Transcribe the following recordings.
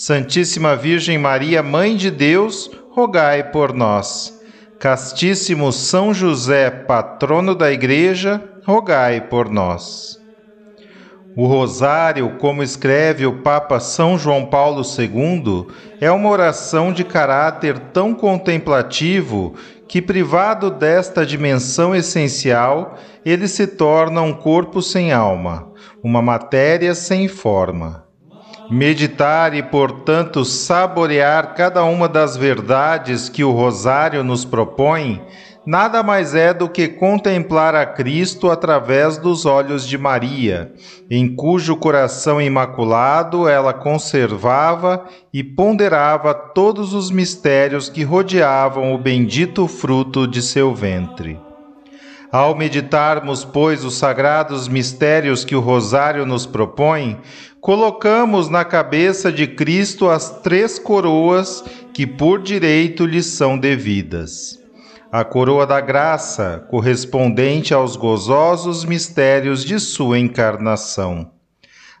Santíssima Virgem Maria, Mãe de Deus, rogai por nós. Castíssimo São José, patrono da Igreja, rogai por nós. O Rosário, como escreve o Papa São João Paulo II, é uma oração de caráter tão contemplativo que, privado desta dimensão essencial, ele se torna um corpo sem alma, uma matéria sem forma. Meditar e, portanto, saborear cada uma das verdades que o Rosário nos propõe, nada mais é do que contemplar a Cristo através dos olhos de Maria, em cujo coração imaculado ela conservava e ponderava todos os mistérios que rodeavam o bendito fruto de seu ventre. Ao meditarmos, pois, os sagrados mistérios que o Rosário nos propõe, colocamos na cabeça de Cristo as três coroas que por direito lhe são devidas. A coroa da graça, correspondente aos gozosos mistérios de sua encarnação.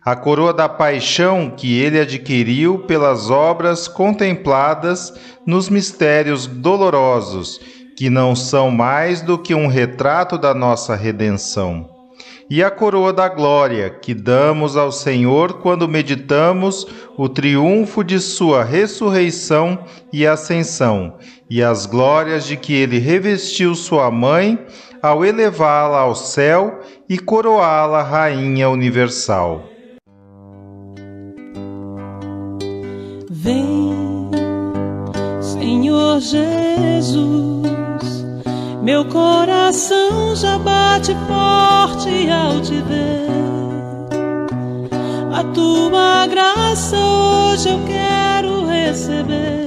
A coroa da paixão que ele adquiriu pelas obras contempladas nos mistérios dolorosos que não são mais do que um retrato da nossa redenção. E a coroa da glória que damos ao Senhor quando meditamos o triunfo de Sua ressurreição e ascensão, e as glórias de que Ele revestiu Sua mãe ao elevá-la ao céu e coroá-la Rainha Universal. Vem, Senhor Jesus meu coração já bate forte ao te ver. A tua graça hoje eu quero receber.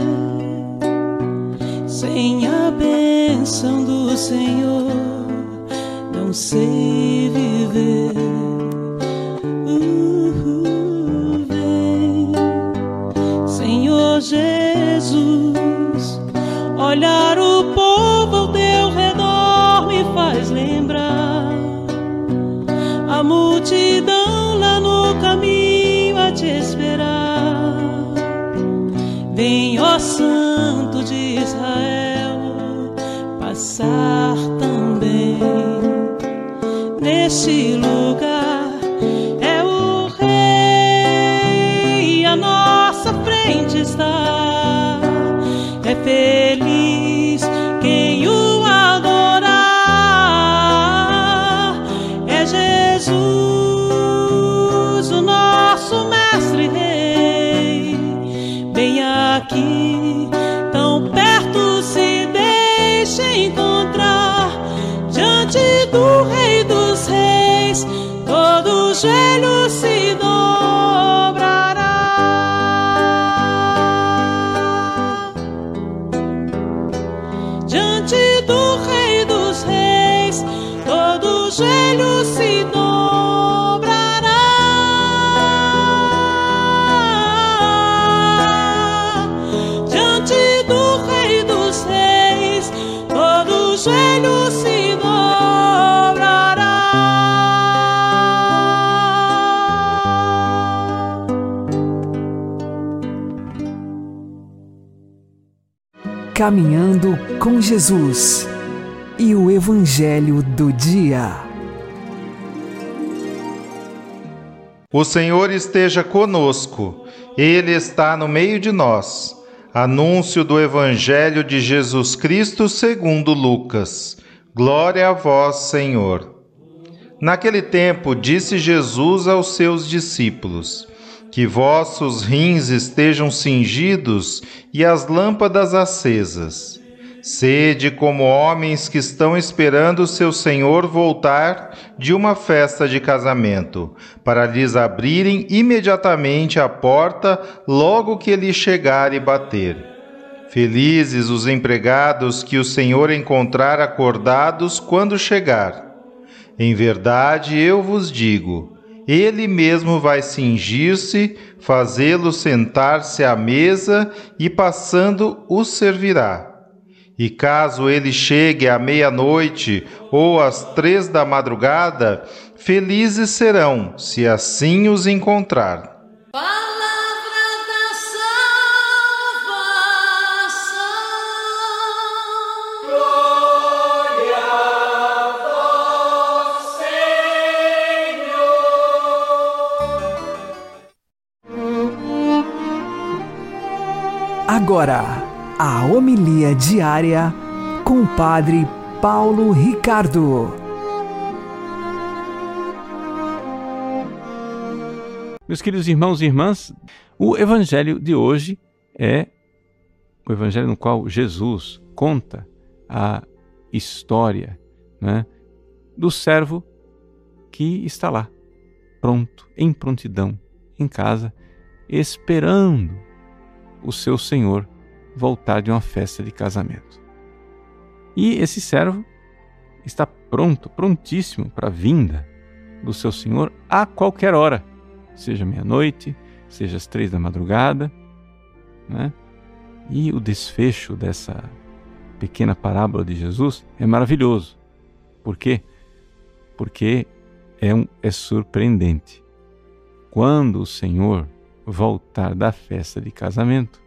Sem a bênção do Senhor, não sei viver. Uh, vem, Senhor Jesus, olhar o neste Caminhando com Jesus e o Evangelho do Dia. O Senhor esteja conosco, Ele está no meio de nós. Anúncio do Evangelho de Jesus Cristo segundo Lucas. Glória a vós, Senhor. Naquele tempo, disse Jesus aos seus discípulos: Que vossos rins estejam cingidos e as lâmpadas acesas. Sede como homens que estão esperando seu Senhor voltar de uma festa de casamento, para lhes abrirem imediatamente a porta logo que ele chegar e bater. Felizes os empregados que o Senhor encontrar acordados quando chegar. Em verdade, eu vos digo, ele mesmo vai cingir-se, fazê-lo sentar-se à mesa e, passando, o servirá. E caso ele chegue à meia-noite ou às três da madrugada, felizes serão, se assim os encontrar. Agora, a homilia diária com o Padre Paulo Ricardo. Meus queridos irmãos e irmãs, o evangelho de hoje é o evangelho no qual Jesus conta a história né, do servo que está lá, pronto, em prontidão, em casa, esperando o seu senhor voltar de uma festa de casamento. E esse servo está pronto, prontíssimo para a vinda do seu senhor a qualquer hora, seja meia-noite, seja às três da madrugada. Né? E o desfecho dessa pequena parábola de Jesus é maravilhoso. Por quê? Porque é, um, é surpreendente. Quando o Senhor voltar da festa de casamento,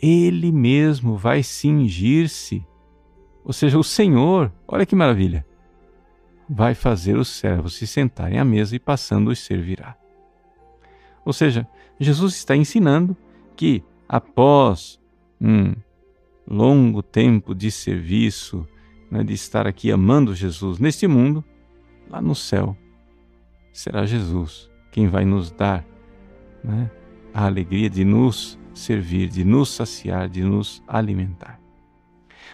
ele mesmo vai cingir-se, ou seja, o Senhor, olha que maravilha, vai fazer os servos se sentarem à mesa e passando os servirá. Ou seja, Jesus está ensinando que após um longo tempo de serviço, né, de estar aqui amando Jesus neste mundo, lá no céu, será Jesus quem vai nos dar né, a alegria de nos servir, de nos saciar, de nos alimentar.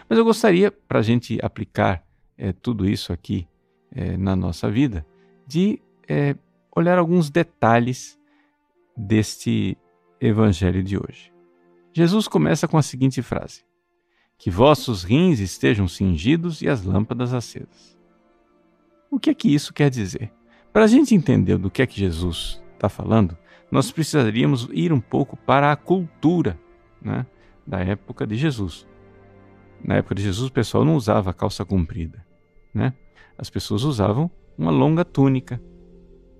Mas eu gostaria, para a gente aplicar é, tudo isso aqui é, na nossa vida, de é, olhar alguns detalhes deste evangelho de hoje. Jesus começa com a seguinte frase: Que vossos rins estejam cingidos e as lâmpadas acesas. O que é que isso quer dizer? Para a gente entender do que é que Jesus está falando, nós precisaríamos ir um pouco para a cultura né, da época de Jesus. Na época de Jesus, o pessoal não usava calça comprida. Né? As pessoas usavam uma longa túnica.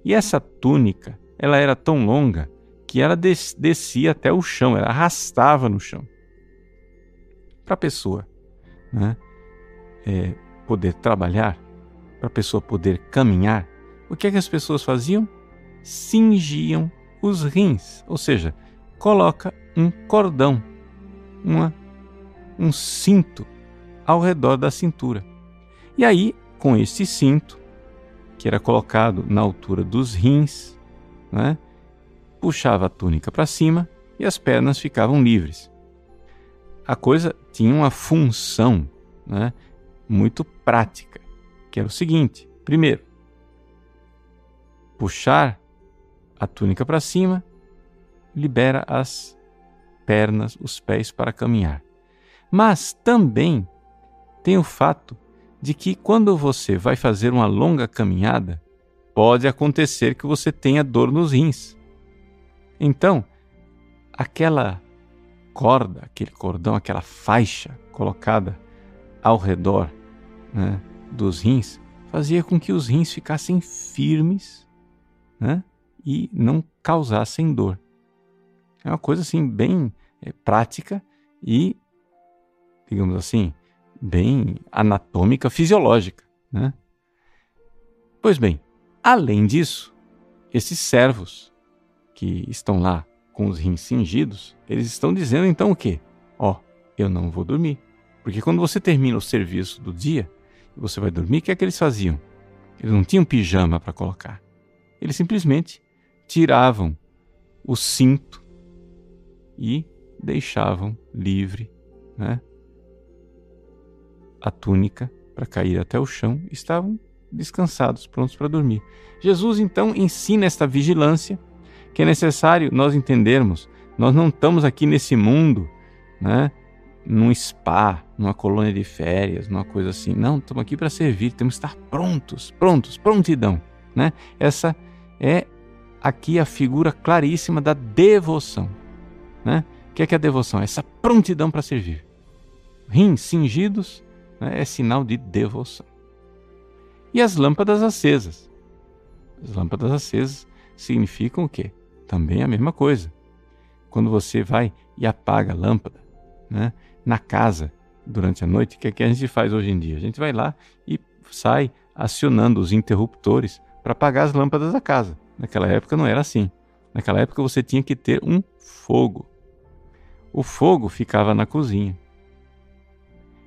E essa túnica, ela era tão longa que ela des descia até o chão, ela arrastava no chão. Para a pessoa né, é, poder trabalhar, para a pessoa poder caminhar, o que é que as pessoas faziam? Cingiam os rins, ou seja, coloca um cordão, uma, um cinto ao redor da cintura. E aí, com este cinto, que era colocado na altura dos rins, né, puxava a túnica para cima e as pernas ficavam livres. A coisa tinha uma função né, muito prática, que era o seguinte: primeiro, puxar a túnica para cima, libera as pernas, os pés para caminhar. Mas também tem o fato de que quando você vai fazer uma longa caminhada, pode acontecer que você tenha dor nos rins. Então, aquela corda, aquele cordão, aquela faixa colocada ao redor né, dos rins, fazia com que os rins ficassem firmes né, e não causassem dor. É uma coisa assim bem é, prática e, digamos assim, bem anatômica, fisiológica. Né? Pois bem, além disso, esses servos que estão lá com os rins cingidos, eles estão dizendo então o quê? Ó, oh, eu não vou dormir, Porque quando você termina o serviço do dia você vai dormir, o que é que eles faziam? Eles não tinham pijama para colocar. Eles simplesmente tiravam o cinto e deixavam livre né, a túnica para cair até o chão estavam descansados, prontos para dormir. Jesus então ensina esta vigilância que é necessário nós entendermos. Nós não estamos aqui nesse mundo, né, num spa, numa colônia de férias, numa coisa assim. Não, estamos aqui para servir, temos que estar prontos, prontos, prontidão, né? Essa é aqui a figura claríssima da devoção, né? O que é, que é a devoção? Essa prontidão para servir. Rins cingidos né, é sinal de devoção. E as lâmpadas acesas. As lâmpadas acesas significam o quê? Também a mesma coisa. Quando você vai e apaga a lâmpada né, na casa durante a noite, o que, é que a gente faz hoje em dia? A gente vai lá e sai acionando os interruptores para apagar as lâmpadas da casa. Naquela época não era assim. Naquela época você tinha que ter um fogo. O fogo ficava na cozinha.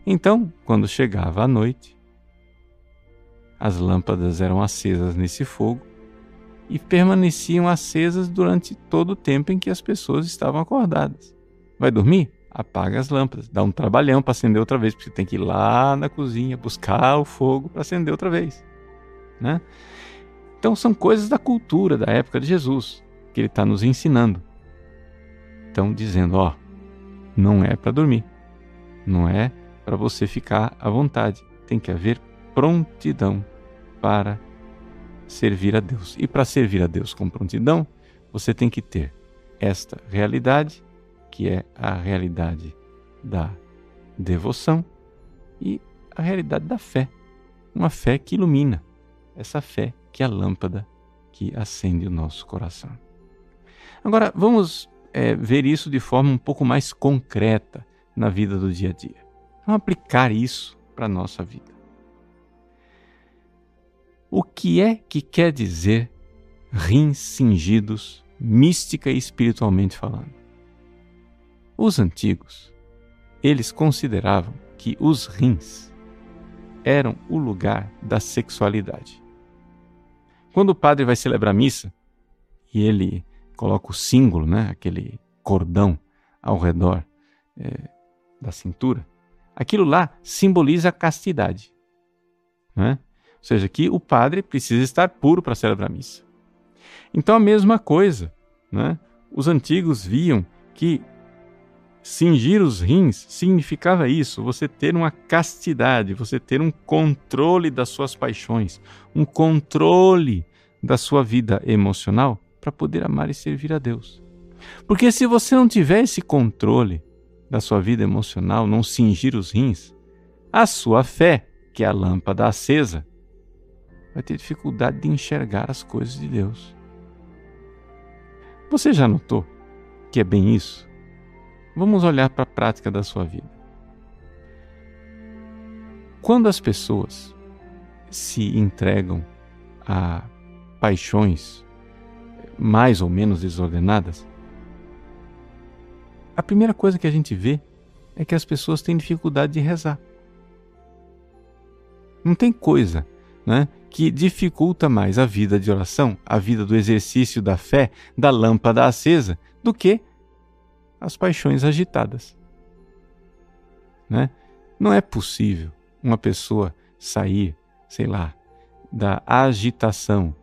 Então, quando chegava a noite, as lâmpadas eram acesas nesse fogo e permaneciam acesas durante todo o tempo em que as pessoas estavam acordadas. Vai dormir? Apaga as lâmpadas. Dá um trabalhão para acender outra vez, porque você tem que ir lá na cozinha buscar o fogo para acender outra vez. Né? Então são coisas da cultura da época de Jesus que ele está nos ensinando. Então dizendo, ó, não é para dormir, não é para você ficar à vontade. Tem que haver prontidão para servir a Deus. E para servir a Deus com prontidão, você tem que ter esta realidade, que é a realidade da devoção e a realidade da fé. Uma fé que ilumina, essa fé que a lâmpada que acende o nosso coração. Agora, vamos é, ver isso de forma um pouco mais concreta na vida do dia a dia. Vamos aplicar isso para a nossa vida. O que é que quer dizer rins cingidos, mística e espiritualmente falando? Os antigos, eles consideravam que os rins eram o lugar da sexualidade. Quando o padre vai celebrar a missa e ele coloca o símbolo, né, aquele cordão ao redor é, da cintura, aquilo lá simboliza a castidade. Né? Ou seja, que o padre precisa estar puro para celebrar a missa. Então a mesma coisa. Né? Os antigos viam que cingir os rins significava isso, você ter uma castidade, você ter um controle das suas paixões, um controle da sua vida emocional para poder amar e servir a Deus. Porque se você não tiver esse controle da sua vida emocional, não cingir os rins, a sua fé, que é a lâmpada acesa, vai ter dificuldade de enxergar as coisas de Deus. Você já notou que é bem isso? Vamos olhar para a prática da sua vida. Quando as pessoas se entregam a paixões mais ou menos desordenadas, a primeira coisa que a gente vê é que as pessoas têm dificuldade de rezar. Não tem coisa né, que dificulta mais a vida de oração, a vida do exercício da fé, da lâmpada acesa, do que as paixões agitadas. Né? Não é possível uma pessoa sair, sei lá, da agitação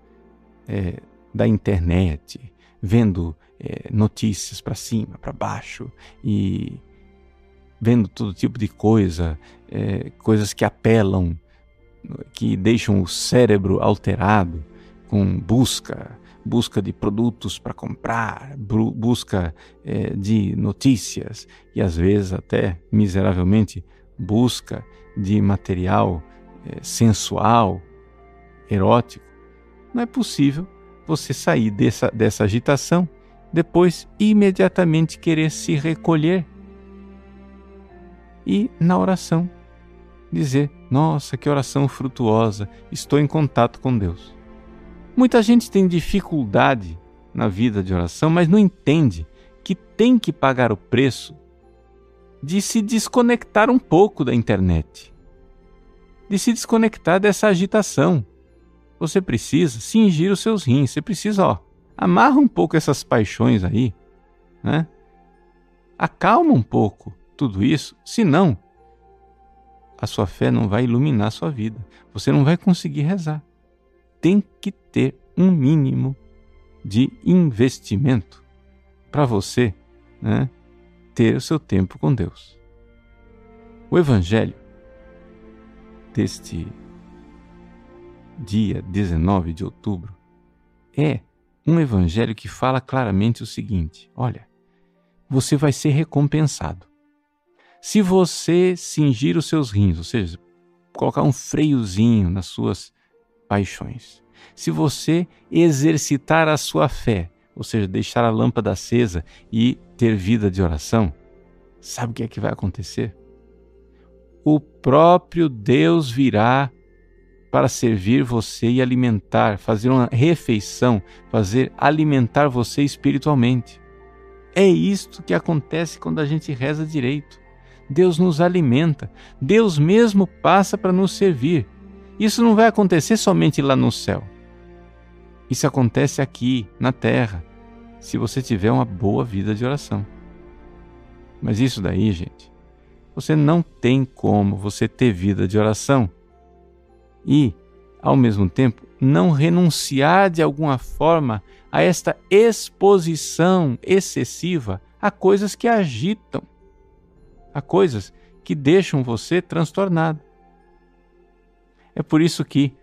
é, da internet, vendo é, notícias para cima, para baixo e vendo todo tipo de coisa, é, coisas que apelam, que deixam o cérebro alterado com busca, busca de produtos para comprar, busca é, de notícias e às vezes até miseravelmente busca de material é, sensual, erótico. Não é possível você sair dessa, dessa agitação, depois imediatamente querer se recolher e na oração dizer: Nossa, que oração frutuosa, estou em contato com Deus. Muita gente tem dificuldade na vida de oração, mas não entende que tem que pagar o preço de se desconectar um pouco da internet, de se desconectar dessa agitação. Você precisa cingir os seus rins, você precisa, ó, amarra um pouco essas paixões aí, né? Acalma um pouco tudo isso, senão a sua fé não vai iluminar a sua vida. Você não vai conseguir rezar. Tem que ter um mínimo de investimento para você né, ter o seu tempo com Deus. O Evangelho deste dia 19 de outubro é um evangelho que fala claramente o seguinte: olha, você vai ser recompensado. Se você cingir os seus rins, ou seja, colocar um freiozinho nas suas paixões, se você exercitar a sua fé, ou seja, deixar a lâmpada acesa e ter vida de oração, sabe o que é que vai acontecer? O próprio Deus virá para servir você e alimentar, fazer uma refeição, fazer alimentar você espiritualmente. É isto que acontece quando a gente reza direito. Deus nos alimenta, Deus mesmo passa para nos servir. Isso não vai acontecer somente lá no céu. Isso acontece aqui, na terra, se você tiver uma boa vida de oração. Mas isso daí, gente, você não tem como você ter vida de oração e, ao mesmo tempo, não renunciar de alguma forma a esta exposição excessiva a coisas que agitam, a coisas que deixam você transtornado. É por isso que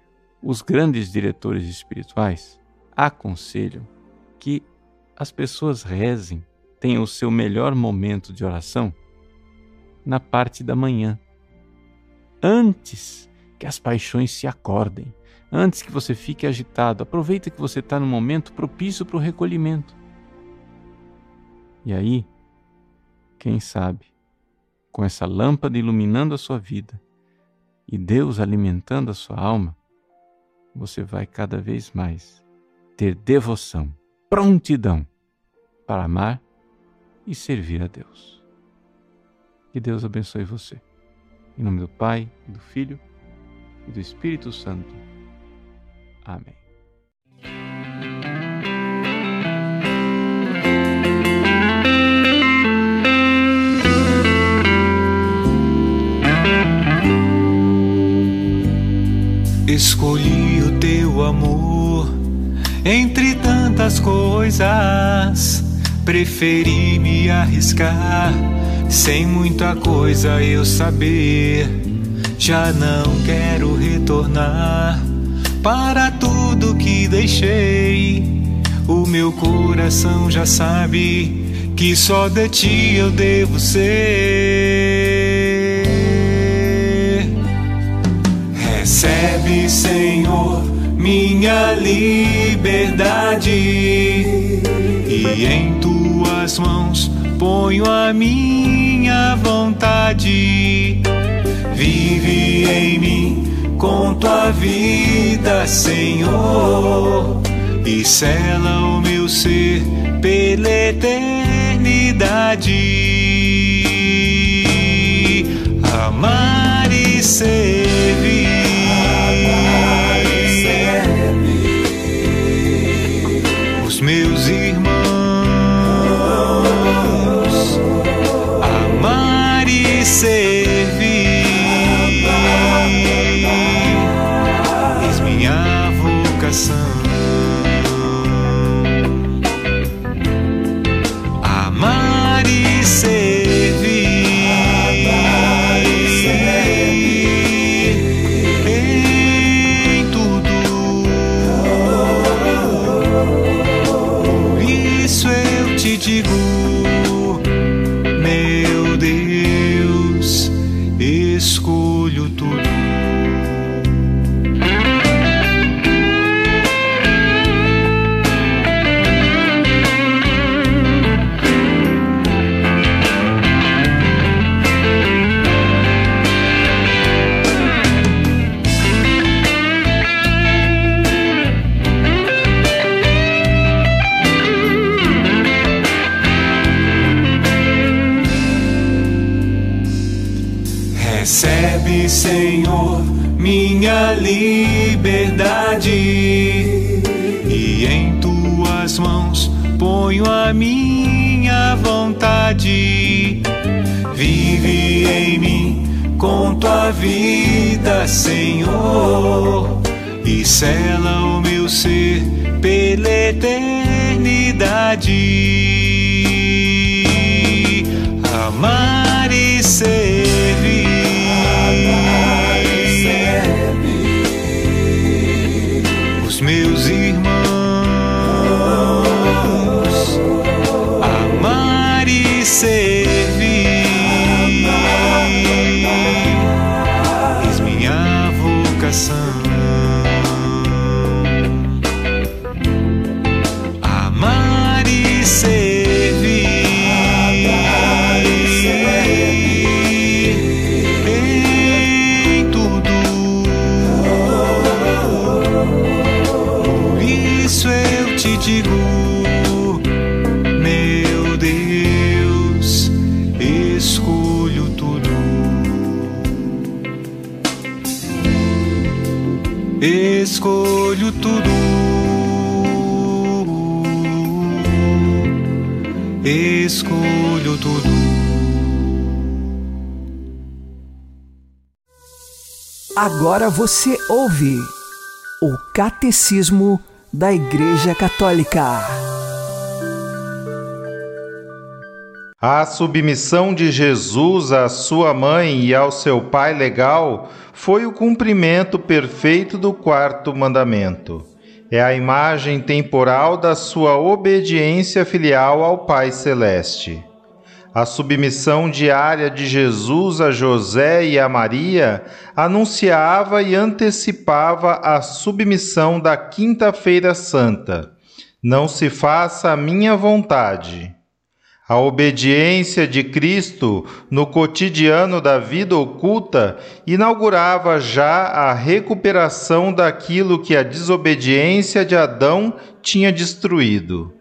os grandes diretores espirituais aconselham que as pessoas rezem, tenham o seu melhor momento de oração na parte da manhã, antes que as paixões se acordem, antes que você fique agitado. Aproveita que você está no momento propício para o recolhimento. E aí, quem sabe, com essa lâmpada iluminando a sua vida e Deus alimentando a sua alma, você vai cada vez mais ter devoção, prontidão para amar e servir a Deus. Que Deus abençoe você. Em nome do Pai, do Filho e do Espírito Santo. Amém. Escolhi o teu amor entre tantas coisas. Preferi me arriscar sem muita coisa eu saber. Já não quero retornar para tudo que deixei. O meu coração já sabe que só de ti eu devo ser. Recebe, Senhor, minha liberdade e em tuas mãos ponho a minha vontade. Vive em mim com tua vida, Senhor, e sela o meu ser pela eternidade. Amar e servir. Meus irmãos, minha vontade. Vive em mim com tua vida, Senhor, e sela o meu ser pela eternidade. Amar e servir. Escolho tudo. Agora você ouve o Catecismo da Igreja Católica. A submissão de Jesus à sua mãe e ao seu pai legal foi o cumprimento perfeito do quarto mandamento. É a imagem temporal da sua obediência filial ao Pai Celeste. A submissão diária de Jesus a José e a Maria anunciava e antecipava a submissão da Quinta-feira Santa. Não se faça a minha vontade. A obediência de Cristo no cotidiano da vida oculta inaugurava já a recuperação daquilo que a desobediência de Adão tinha destruído.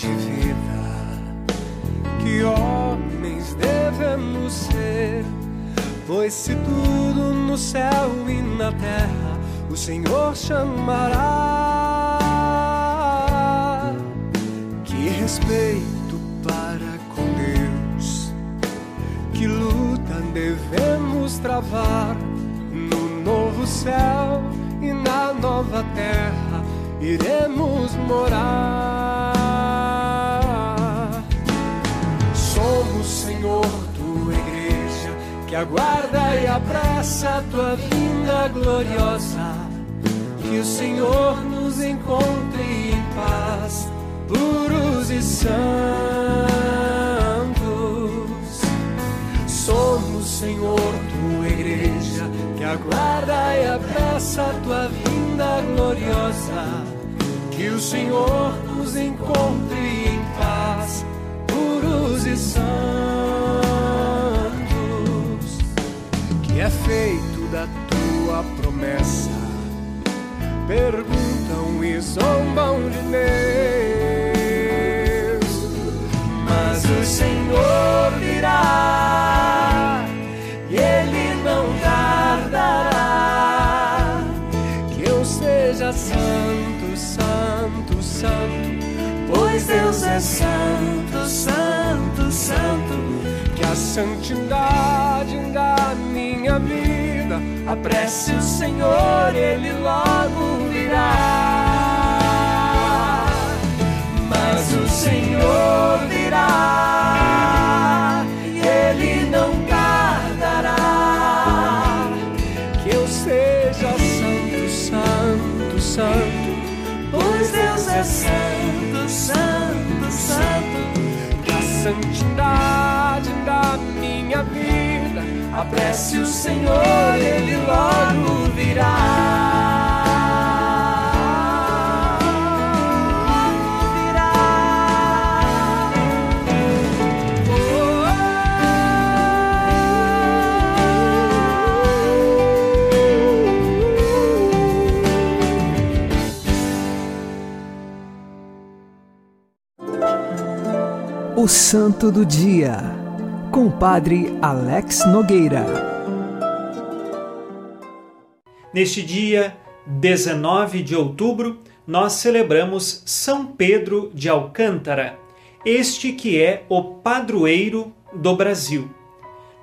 De vida. Que homens devemos ser, pois se tudo no céu e na terra o Senhor chamará. Que respeito para com Deus, que luta devemos travar no novo céu e na nova terra iremos morar. Que aguarda e apressa a tua vinda gloriosa. Que o Senhor nos encontre em paz, puros e santos. Somos, Senhor, tua igreja, que aguarda e apressa a tua vinda gloriosa. Que o Senhor nos encontre em paz, puros e santos. Que é feito da tua promessa. Perguntam e zombam de Deus, mas o Senhor virá e Ele não tardará. Que eu seja santo, santo, santo, pois Deus é santo, santo, santo. Que a santidade da minha apresse o Senhor, Ele logo virá. Mas o Senhor virá, Ele não tardará. Que eu seja santo, santo, santo, pois Deus é santo, santo, santo. A santidade Apresse o Senhor, ele logo virá. O Santo do Dia com o Padre Alex Nogueira. Neste dia 19 de outubro, nós celebramos São Pedro de Alcântara, este que é o padroeiro do Brasil.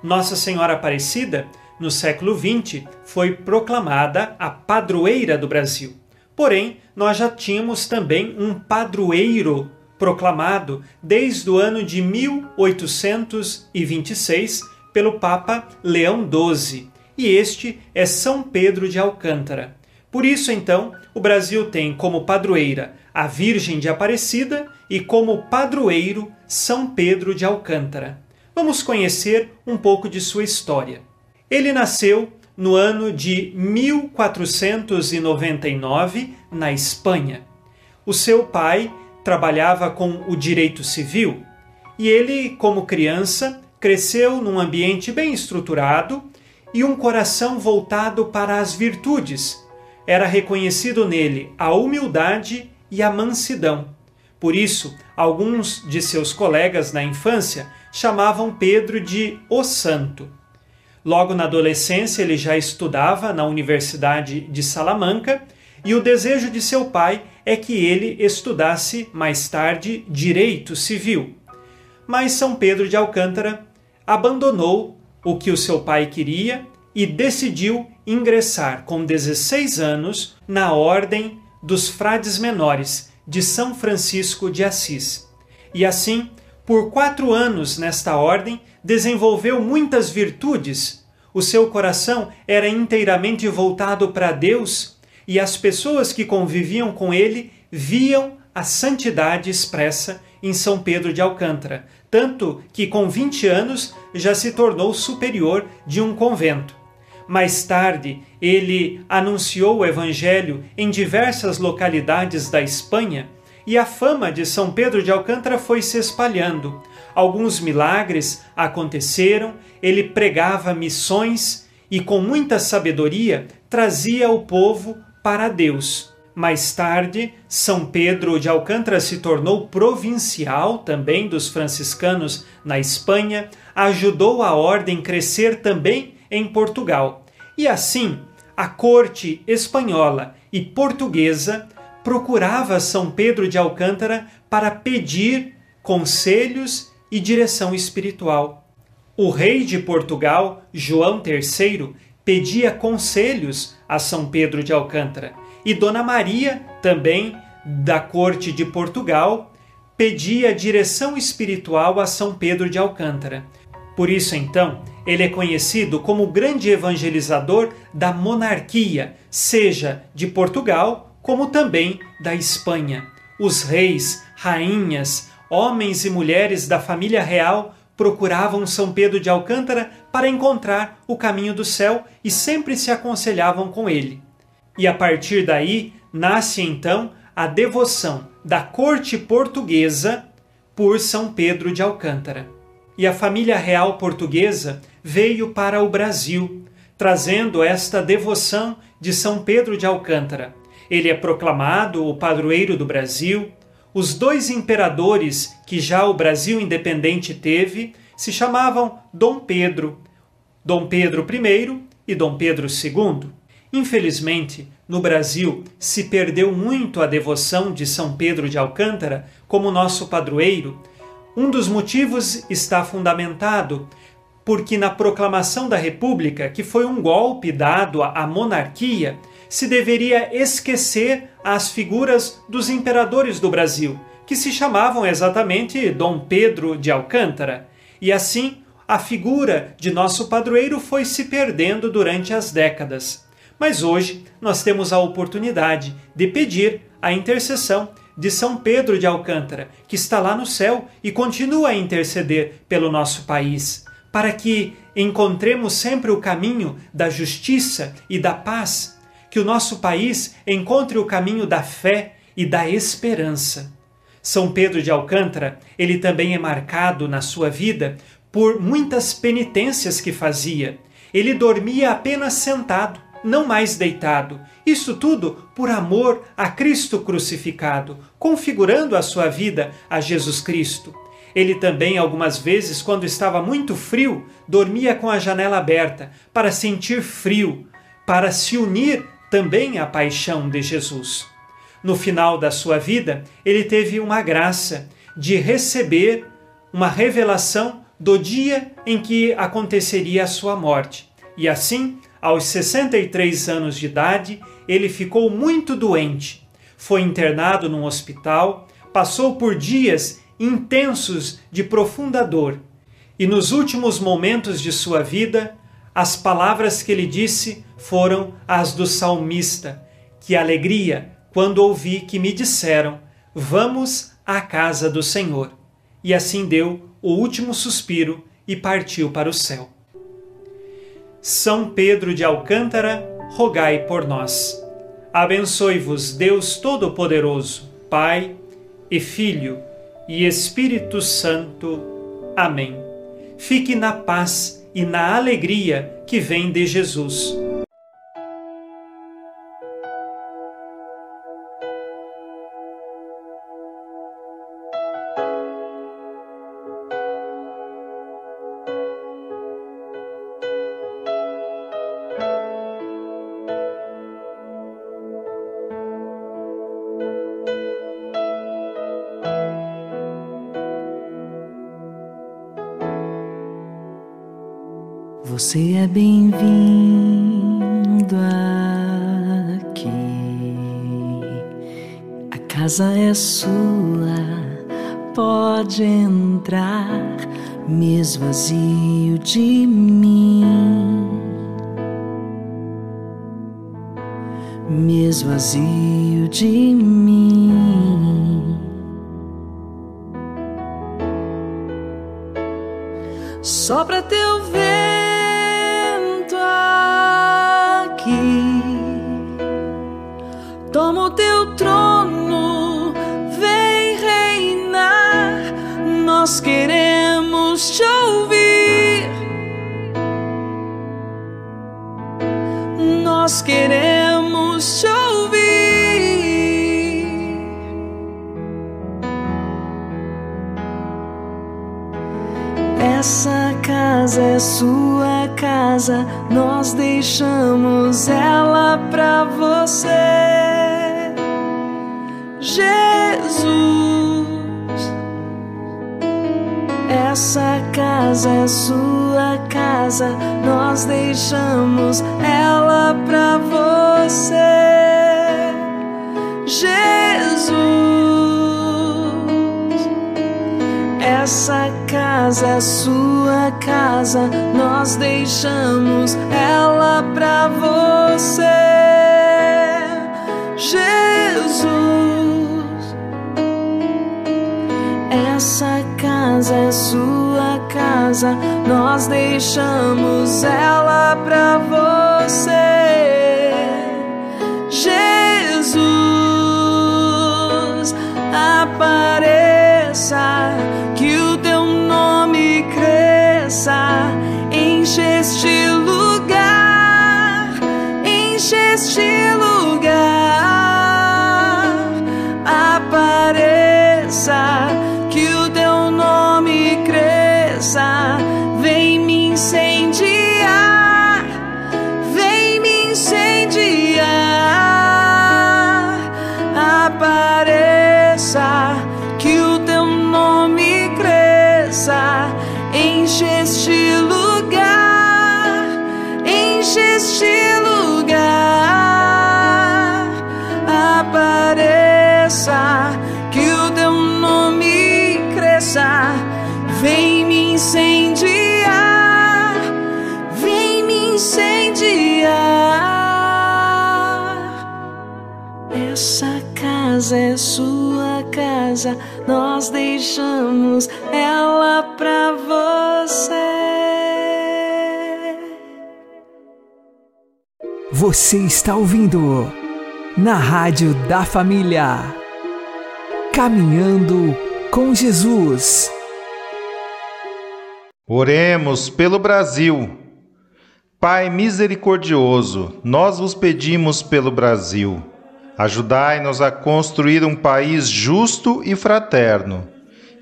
Nossa Senhora Aparecida, no século XX, foi proclamada a padroeira do Brasil. Porém, nós já tínhamos também um padroeiro proclamado desde o ano de 1826 pelo Papa Leão XII, e este é São Pedro de Alcântara. Por isso, então, o Brasil tem como padroeira a Virgem de Aparecida e como padroeiro São Pedro de Alcântara. Vamos conhecer um pouco de sua história. Ele nasceu no ano de 1499 na Espanha. O seu pai trabalhava com o direito civil e ele, como criança, cresceu num ambiente bem estruturado e um coração voltado para as virtudes. Era reconhecido nele a humildade e a mansidão. Por isso, alguns de seus colegas na infância chamavam Pedro de o Santo. Logo na adolescência, ele já estudava na Universidade de Salamanca e o desejo de seu pai é que ele estudasse mais tarde direito civil. Mas São Pedro de Alcântara abandonou o que o seu pai queria e decidiu ingressar com 16 anos na Ordem dos Frades Menores de São Francisco de Assis. E assim, por quatro anos nesta ordem, desenvolveu muitas virtudes. O seu coração era inteiramente voltado para Deus e as pessoas que conviviam com ele viam a santidade expressa em São Pedro de Alcântara, tanto que com 20 anos já se tornou superior de um convento. Mais tarde, ele anunciou o Evangelho em diversas localidades da Espanha e a fama de São Pedro de Alcântara foi se espalhando. Alguns milagres aconteceram, ele pregava missões e, com muita sabedoria, trazia o povo para Deus. Mais tarde, São Pedro de Alcântara se tornou provincial também dos franciscanos na Espanha, ajudou a ordem crescer também em Portugal. E assim, a corte espanhola e portuguesa procurava São Pedro de Alcântara para pedir conselhos e direção espiritual. O rei de Portugal, João III, pedia conselhos a São Pedro de Alcântara e Dona Maria, também da corte de Portugal, pedia direção espiritual a São Pedro de Alcântara. Por isso, então, ele é conhecido como o grande evangelizador da monarquia, seja de Portugal como também da Espanha. Os reis, rainhas, homens e mulheres da família real procuravam São Pedro de Alcântara para encontrar o caminho do céu e sempre se aconselhavam com ele. E a partir daí nasce então a devoção da corte portuguesa por São Pedro de Alcântara. E a família real portuguesa veio para o Brasil, trazendo esta devoção de São Pedro de Alcântara. Ele é proclamado o padroeiro do Brasil. Os dois imperadores que já o Brasil independente teve se chamavam Dom Pedro, Dom Pedro I e Dom Pedro II. Infelizmente, no Brasil se perdeu muito a devoção de São Pedro de Alcântara como nosso padroeiro. Um dos motivos está fundamentado porque na proclamação da República, que foi um golpe dado à monarquia, se deveria esquecer as figuras dos imperadores do Brasil, que se chamavam exatamente Dom Pedro de Alcântara. E assim, a figura de nosso padroeiro foi se perdendo durante as décadas. Mas hoje nós temos a oportunidade de pedir a intercessão de São Pedro de Alcântara, que está lá no céu e continua a interceder pelo nosso país, para que encontremos sempre o caminho da justiça e da paz, que o nosso país encontre o caminho da fé e da esperança. São Pedro de Alcântara, ele também é marcado na sua vida por muitas penitências que fazia. Ele dormia apenas sentado não mais deitado. Isso tudo por amor a Cristo crucificado, configurando a sua vida a Jesus Cristo. Ele também, algumas vezes, quando estava muito frio, dormia com a janela aberta para sentir frio, para se unir também à paixão de Jesus. No final da sua vida, ele teve uma graça de receber uma revelação do dia em que aconteceria a sua morte. E assim, aos 63 anos de idade, ele ficou muito doente. Foi internado num hospital, passou por dias intensos de profunda dor. E nos últimos momentos de sua vida, as palavras que ele disse foram as do salmista: Que alegria quando ouvi que me disseram: Vamos à casa do Senhor. E assim deu o último suspiro e partiu para o céu. São Pedro de Alcântara, rogai por nós. Abençoe-vos Deus Todo-Poderoso, Pai e Filho e Espírito Santo. Amém. Fique na paz e na alegria que vem de Jesus. Você é bem-vindo aqui. A casa é sua, pode entrar, me esvazio de mim. Me esvazio de mim. Essa casa é sua casa, nós deixamos ela pra você. Jesus. Essa casa é sua casa, nós deixamos ela pra você. Jesus. Essa casa é sua casa, nós deixamos ela pra você. Jesus. Essa casa é sua casa, nós deixamos ela pra você. Jesus, apareça, enche este lugar, enche este nós deixamos ela pra você. Você está ouvindo na Rádio da Família. Caminhando com Jesus. Oremos pelo Brasil. Pai misericordioso, nós vos pedimos pelo Brasil. Ajudai-nos a construir um país justo e fraterno.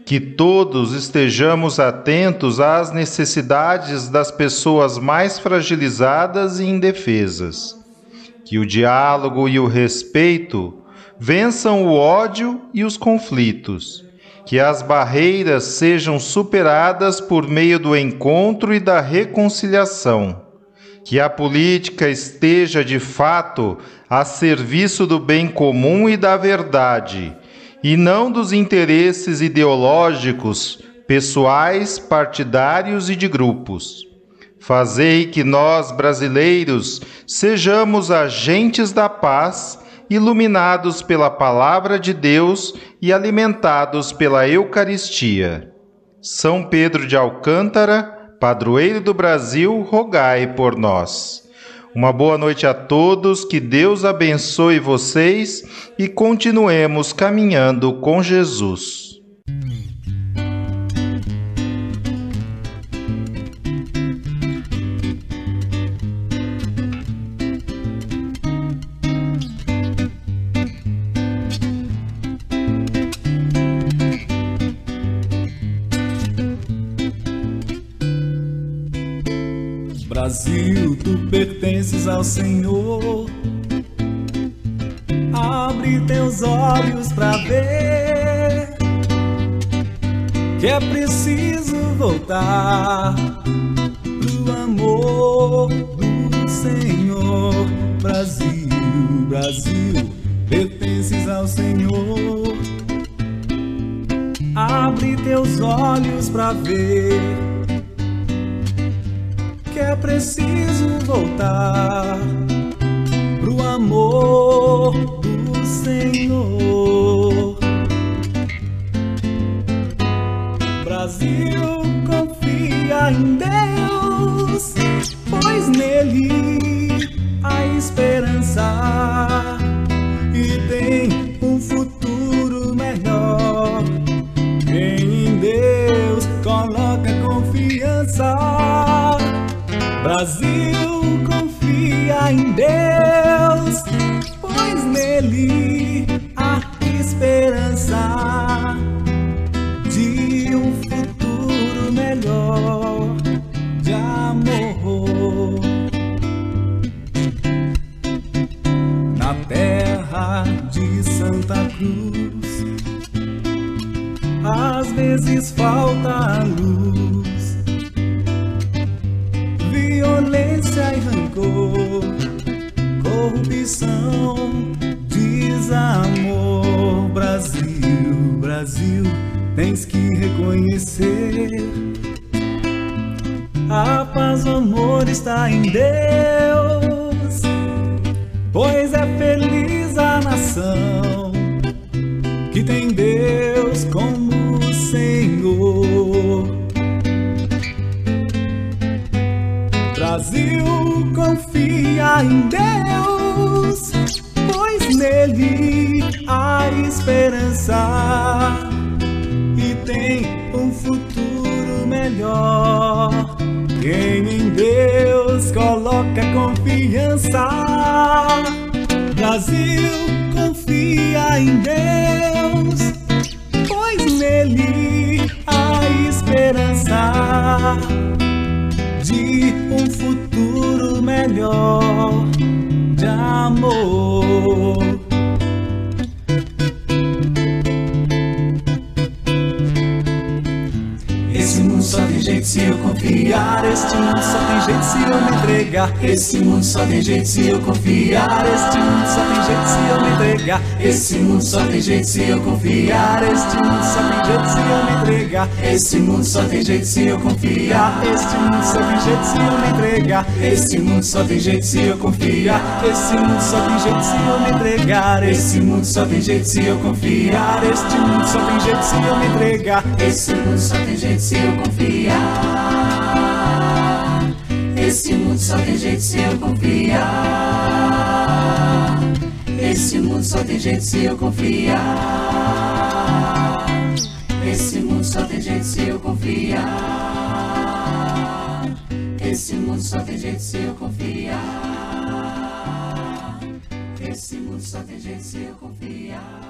que todos estejamos atentos às necessidades das pessoas mais fragilizadas e indefesas. Que o diálogo e o respeito vençam o ódio e os conflitos. Que as barreiras sejam superadas por meio do encontro e da reconciliação. Que a política esteja de fato a serviço do bem comum e da verdade e não dos interesses ideológicos, pessoais, partidários e de grupos. Fazei que nós, brasileiros, sejamos agentes da paz, iluminados pela palavra de Deus e alimentados pela Eucaristia. São Pedro de Alcântara, padroeiro do Brasil, rogai por nós. Uma boa noite a todos, que Deus abençoe vocês e continuemos caminhando com Jesus. Brasil, tu pertences ao Senhor. Abre teus olhos para ver que é preciso voltar pro amor do Senhor. Brasil, Brasil, pertences ao Senhor. Abre teus olhos para ver é preciso voltar pro amor do Senhor. Brasil confia em Deus, vezes falta luz violência e rancor, corrupção, desamor. Brasil, Brasil, tens que reconhecer. A paz, o amor está em Deus, confiança, Brasil confia em Deus, pois nele há esperança de um futuro melhor de amor. Este mundo só tem jeito se eu me entregar. Esse mundo só tem jeito se eu confiar. Este mundo só tem jeito se eu me entregar. Esse mundo só tem jeito se eu confiar. Este mundo só tem jeito se eu me entregar. Esse mundo só tem jeito se eu confiar. Este mundo só tem jeito se eu me entregar. Esse mundo só tem jeito se eu confiar. Esse mundo só tem jeito se eu me entregar. Esse mundo só tem jeito se eu confiar. Este mundo só tem jeito se eu me entregar. Esse mundo só tem jeito se eu confiar. Esse mundo só tem jeito se eu confiar. Esse mundo só tem jeito se eu confiar. Esse mundo só tem jeito se eu confiar. Esse mundo só tem jeito se eu confiar. Esse mundo só tem jeito se eu confiar.